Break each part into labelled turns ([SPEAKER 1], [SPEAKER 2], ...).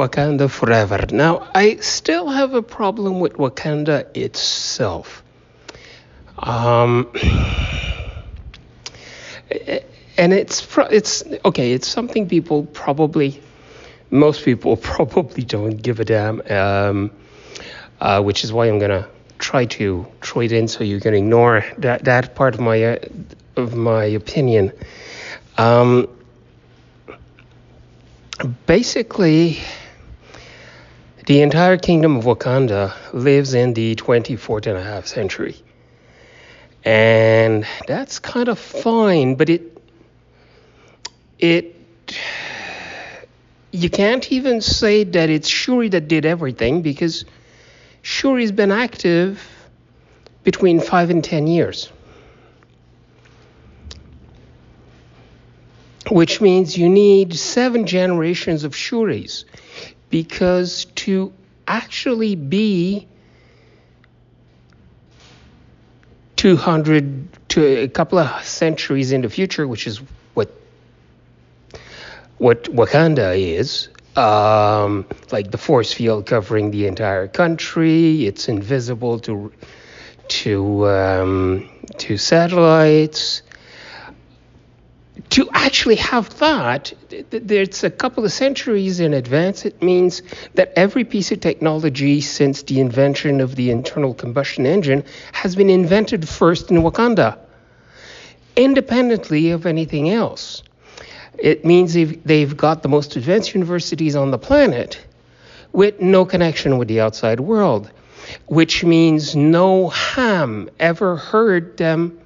[SPEAKER 1] Wakanda forever. Now, I still have a problem with Wakanda itself. Um, and it's it's okay. It's something people probably, most people probably don't give a damn. Um, uh, which is why I'm gonna try to throw it in so you can ignore that that part of my uh, of my opinion. Um, basically, the entire kingdom of Wakanda lives in the 24th and a half century. And that's kind of fine, but it it you can't even say that it's Shuri that did everything because Shuri's been active between five and ten years. Which means you need seven generations of Shuris because to actually be 200 to a couple of centuries in the future, which is what what Wakanda is, um, like the force field covering the entire country. It's invisible to to um, to satellites. To actually have that, it's a couple of centuries in advance. It means that every piece of technology since the invention of the internal combustion engine has been invented first in Wakanda, independently of anything else. It means they've, they've got the most advanced universities on the planet with no connection with the outside world, which means no ham ever heard them,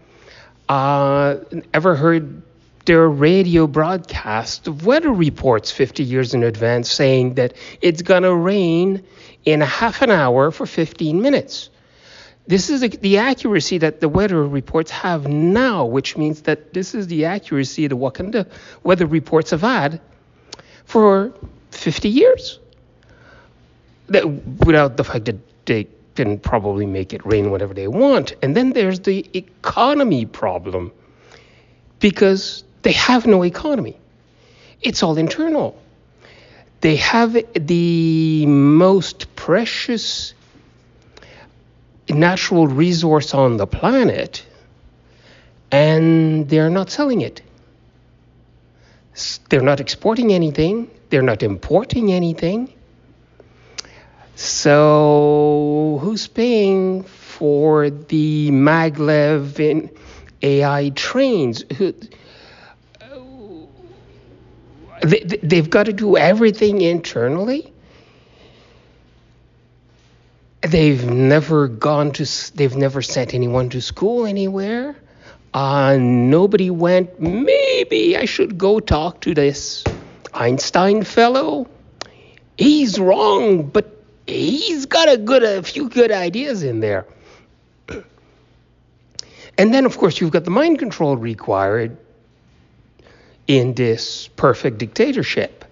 [SPEAKER 1] uh, ever heard their radio broadcast weather reports 50 years in advance saying that it's going to rain in half an hour for 15 minutes. This is the accuracy that the weather reports have now, which means that this is the accuracy the Wakanda weather reports have had for 50 years. That, without the fact that they can probably make it rain whatever they want. And then there's the economy problem because they have no economy, it's all internal. They have the most precious natural resource on the planet and they're not selling it. They're not exporting anything, they're not importing anything. So, who's paying for the maglev in AI trains? They, they've got to do everything internally. They've never gone to they've never sent anyone to school anywhere. Uh, nobody went maybe i should go talk to this einstein fellow. He's wrong but he's got a good a few good ideas in there. And then of course you've got the mind control required in this perfect dictatorship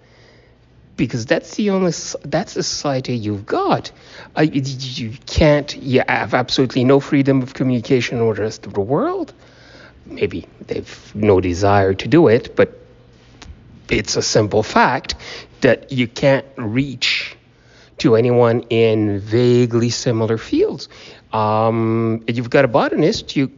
[SPEAKER 1] because that's the only that's the society you've got. Uh, you, you can't you have absolutely no freedom of communication with the rest of the world. Maybe they've no desire to do it, but it's a simple fact that you can't reach to anyone in vaguely similar fields. Um, you've got a botanist, you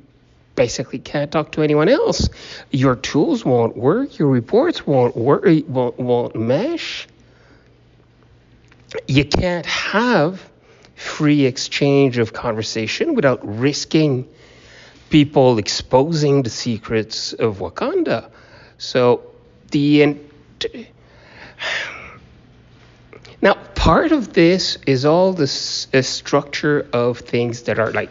[SPEAKER 1] basically can't talk to anyone else. Your tools won't work, your reports won't work, won't, won't mesh you can't have free exchange of conversation without risking people exposing the secrets of Wakanda. So the now part of this is all this structure of things that are like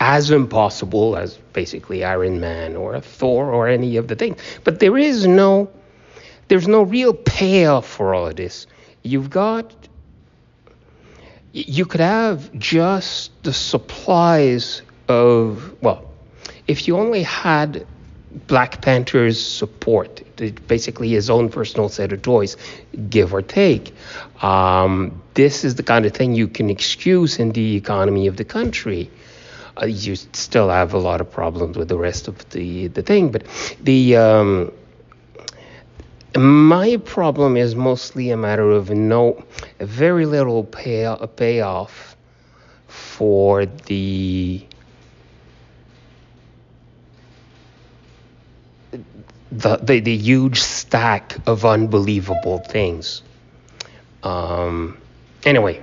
[SPEAKER 1] as impossible as basically Iron Man or Thor or any of the things. But there is no there's no real payoff for all of this. You've got you could have just the supplies of, well, if you only had Black Panther's support, basically his own personal set of toys, give or take. Um, this is the kind of thing you can excuse in the economy of the country. Uh, you still have a lot of problems with the rest of the, the thing, but the um, my problem is mostly a matter of no, very little pay, payoff for the the, the, the huge stack of unbelievable things. Um, anyway,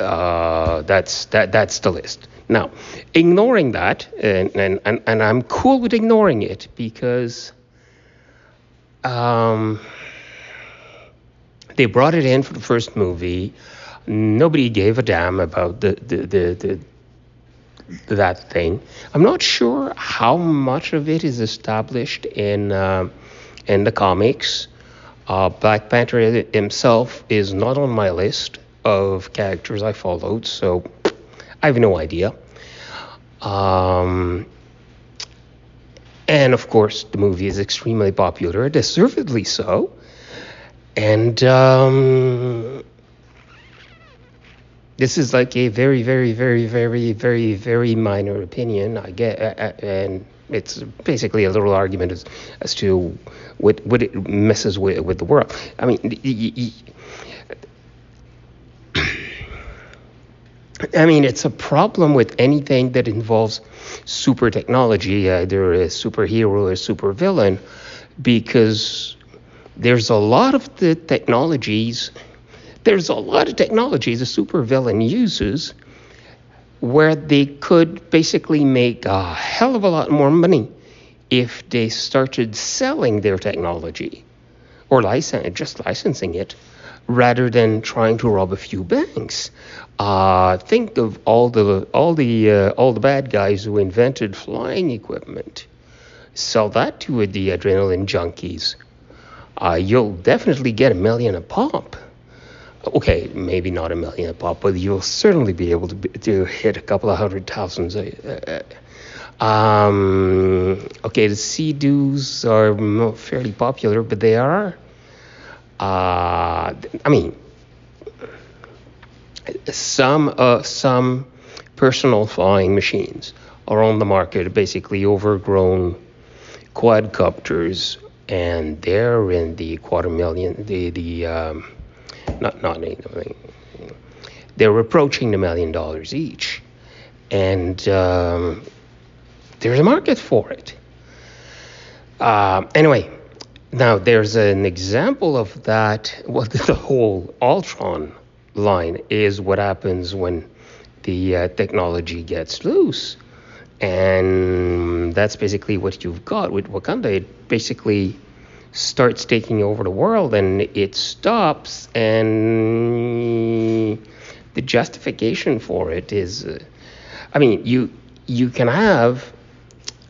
[SPEAKER 1] uh, that's that that's the list. Now, ignoring that, and, and, and, and I'm cool with ignoring it because um, they brought it in for the first movie. Nobody gave a damn about the, the, the, the that thing. I'm not sure how much of it is established in uh, in the comics. Uh, Black Panther himself is not on my list of characters I followed, so I have no idea. Um, and of course, the movie is extremely popular, deservedly so. And um, this is like a very, very, very, very, very, very minor opinion. I get, and it's basically a little argument as, as to what what it messes with with the world. I mean. I mean, it's a problem with anything that involves super technology, either a superhero or supervillain, because there's a lot of the technologies, there's a lot of technologies a supervillain uses where they could basically make a hell of a lot more money if they started selling their technology or license, just licensing it rather than trying to rob a few banks. Uh, think of all the all the uh, all the bad guys who invented flying equipment. Sell that to the adrenaline junkies. Uh, you'll definitely get a million a pop. Okay, maybe not a million a pop, but you'll certainly be able to, be, to hit a couple of hundred thousands. Um, okay, the Sea-Doos are fairly popular, but they are. Uh, I mean, some uh, some personal flying machines are on the market, basically overgrown quadcopters, and they're in the quarter million, the the um, not not they're approaching the million dollars each, and um, there's a market for it. Uh, anyway, now there's an example of that. Well, the whole Ultron line is what happens when the uh, technology gets loose. And that's basically what you've got with Wakanda. It basically starts taking over the world and it stops, and the justification for it is uh, I mean, you, you can have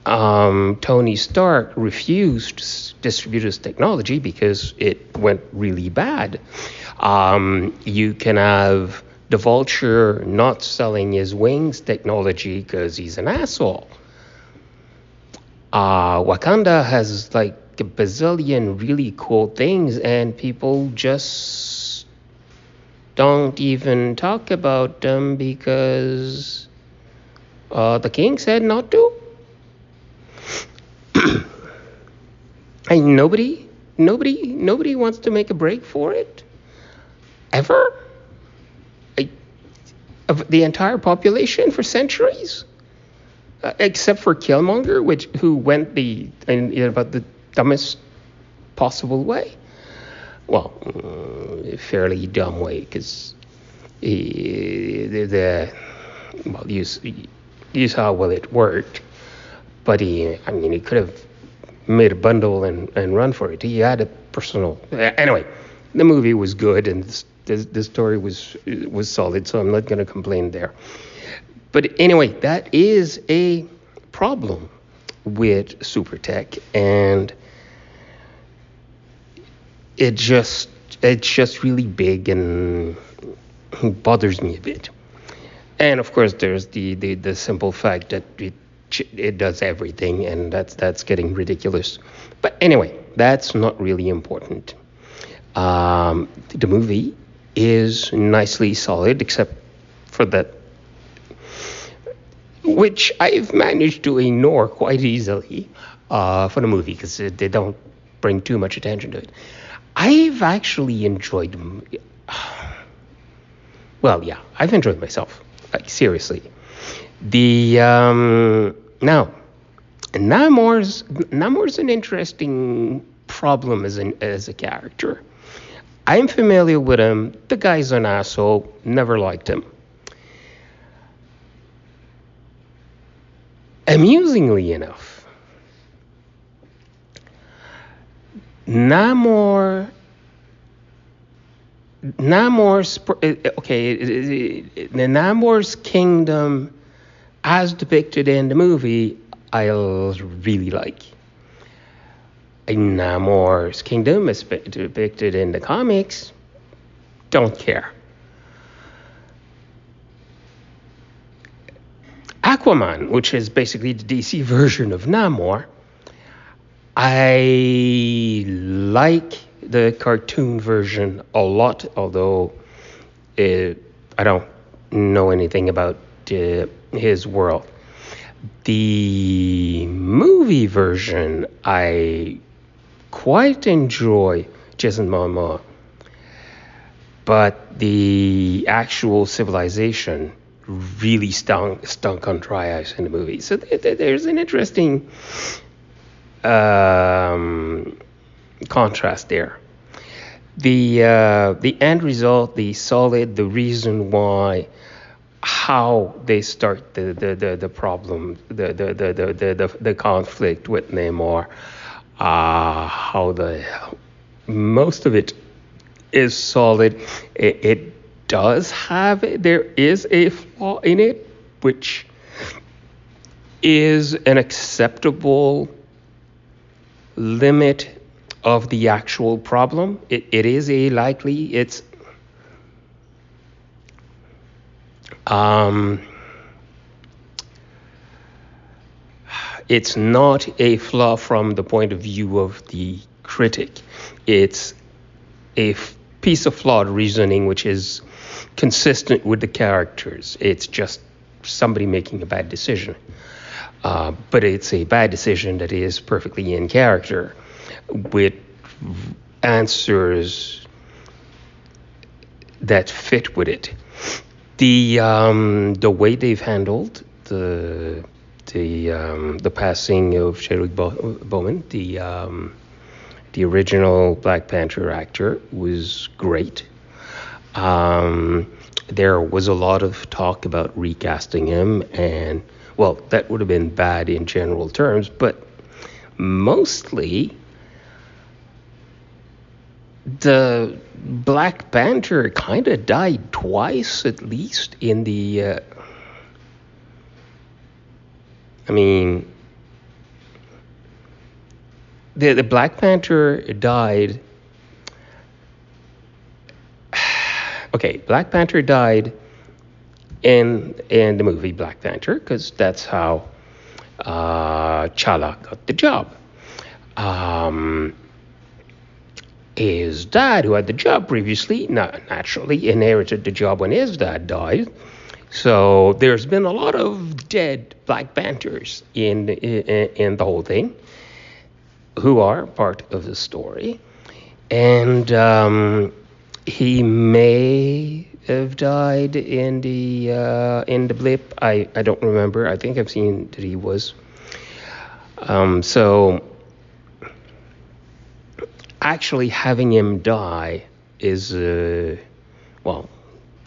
[SPEAKER 1] um, Tony Stark refused to distribute his technology because it went really bad. Um, you can have the vulture not selling his wings technology because he's an asshole. Uh, Wakanda has like a bazillion really cool things, and people just don't even talk about them because uh, the king said not to. and nobody, nobody, nobody wants to make a break for it ever? of the entire population for centuries? Uh, except for Killmonger, which who went the in, in about the dumbest possible way. Well, uh, fairly dumb way because the, the well you you saw well it worked, but he I mean he could have made a bundle and, and run for it. He had a personal anyway. The movie was good and the, story was was solid, so I'm not going to complain there. But anyway, that is a problem with super tech, and it just it's just really big and bothers me a bit. And of course, there's the, the, the simple fact that it it does everything, and that's that's getting ridiculous. But anyway, that's not really important. Um, the movie is nicely solid, except for that, which I've managed to ignore quite easily uh, for the movie because they don't bring too much attention to it. I've actually enjoyed. Well, yeah, I've enjoyed myself. Like seriously, the um, now Namor's Namor's an interesting problem as an as a character. I'm familiar with him. The guy's an asshole. Never liked him. Amusingly enough, Namor Namor's uh, okay, the Namor's kingdom, as depicted in the movie, I'll really like. In Namor's kingdom, as depicted in the comics, don't care. Aquaman, which is basically the DC version of Namor, I like the cartoon version a lot, although it, I don't know anything about uh, his world. The movie version, I quite enjoy Jason Momoa, but the actual civilization really stunk, stunk on dry ice in the movie. So th- th- there's an interesting um, contrast there. The uh, the end result, the solid, the reason why, how they start the the, the, the problem, the the, the, the, the, the conflict with Namor, uh, how the most of it is solid. It, it does have there is a flaw in it, which is an acceptable limit of the actual problem. It, it is a likely, it's um, it's not a flaw from the point of view of the critic. It's a piece of flawed reasoning which is consistent with the characters. It's just somebody making a bad decision. Uh, but it's a bad decision that is perfectly in character with answers that fit with it. The um, the way they've handled the the um, the passing of Chadwick Boseman, the um, the original Black Panther actor, was great. Um, there was a lot of talk about recasting him, and well, that would have been bad in general terms, but mostly the Black Panther kind of died twice at least in the. Uh, I mean, the the Black Panther died. Okay, Black Panther died in in the movie Black Panther because that's how uh, T'Challa got the job. Um, his dad, who had the job previously, naturally inherited the job when his dad died. So there's been a lot of dead Black Panthers in in, in the whole thing, who are part of the story, and um, he may have died in the uh, in the blip. I, I don't remember. I think I've seen that he was. Um, so actually having him die is uh, well,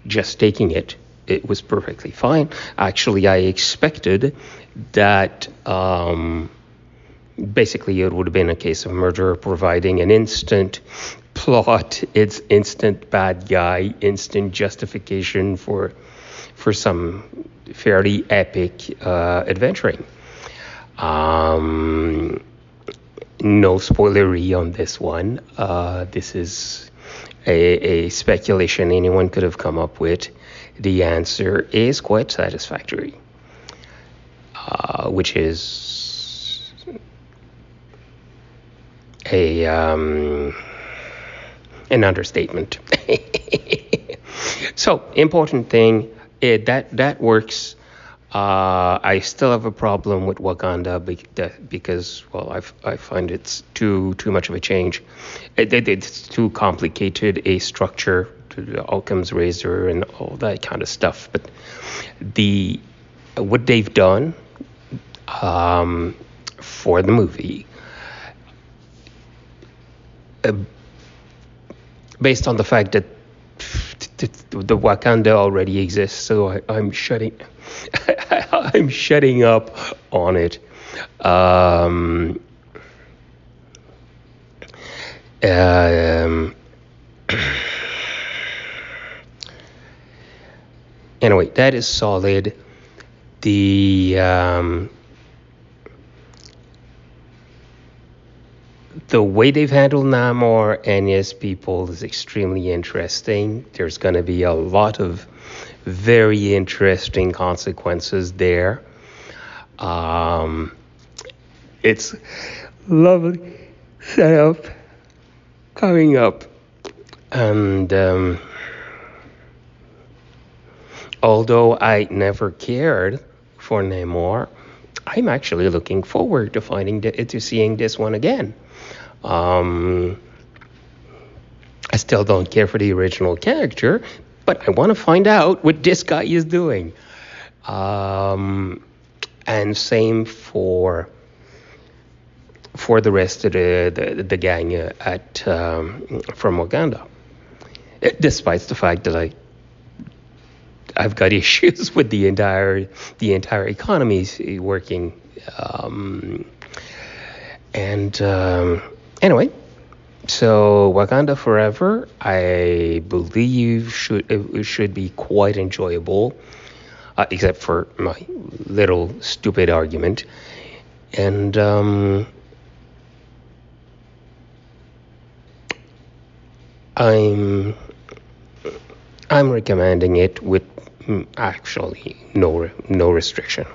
[SPEAKER 1] just taking it. It was perfectly fine. Actually, I expected that. Um, basically, it would have been a case of murder providing an instant plot, it's instant bad guy, instant justification for for some fairly epic uh, adventuring. Um, no spoilery on this one. Uh, this is a, a, speculation anyone could have come up with. The answer is quite satisfactory, uh, which is a. Um, an understatement. so important thing it, that that works Uh, I still have a problem with Wakanda because, well, I, I find it's too too much of a change. It, it, it's too complicated a structure to the Occam's razor and all that kind of stuff. But the what they've done um, for the movie, uh, based on the fact that the Wakanda already exists, so I, am shutting, I'm shutting up on it. Um, um, anyway, that is solid. The um, the way they've handled Namor and his people is extremely interesting. There's going to be a lot of very interesting consequences there. Um, it's lovely setup coming up, and um, although I never cared for Namor, I'm actually looking forward to finding the, to seeing this one again. Um, I still don't care for the original character, but I want to find out what this guy is doing. Um, and same for for the rest of the the, the gang at um, from Wakanda. Despite the fact that I I've got issues with the entire the entire economy working, um, and um, Anyway, so Wakanda Forever, I believe should it should be quite enjoyable, uh, except for my little stupid argument, and um, I'm I'm recommending it with mm, actually no no restriction.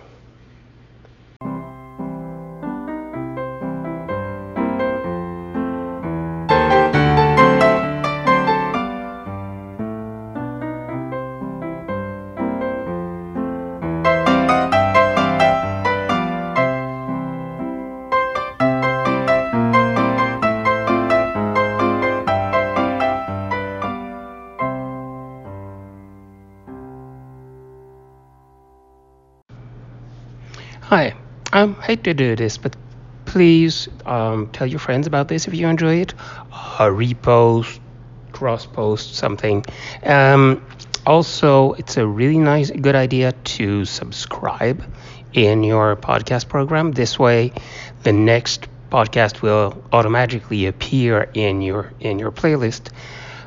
[SPEAKER 1] Hi, I hate to do this, but please um, tell your friends about this if you enjoy it. Uh, repost, cross post, something. Um, also, it's a really nice, good idea to subscribe in your podcast program. This way, the next podcast will automatically appear in your in your playlist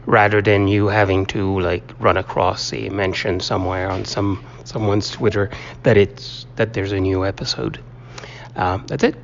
[SPEAKER 1] rather than you having to like run across a mention somewhere on some someone's Twitter that it's that there's a new episode. Um, that's it.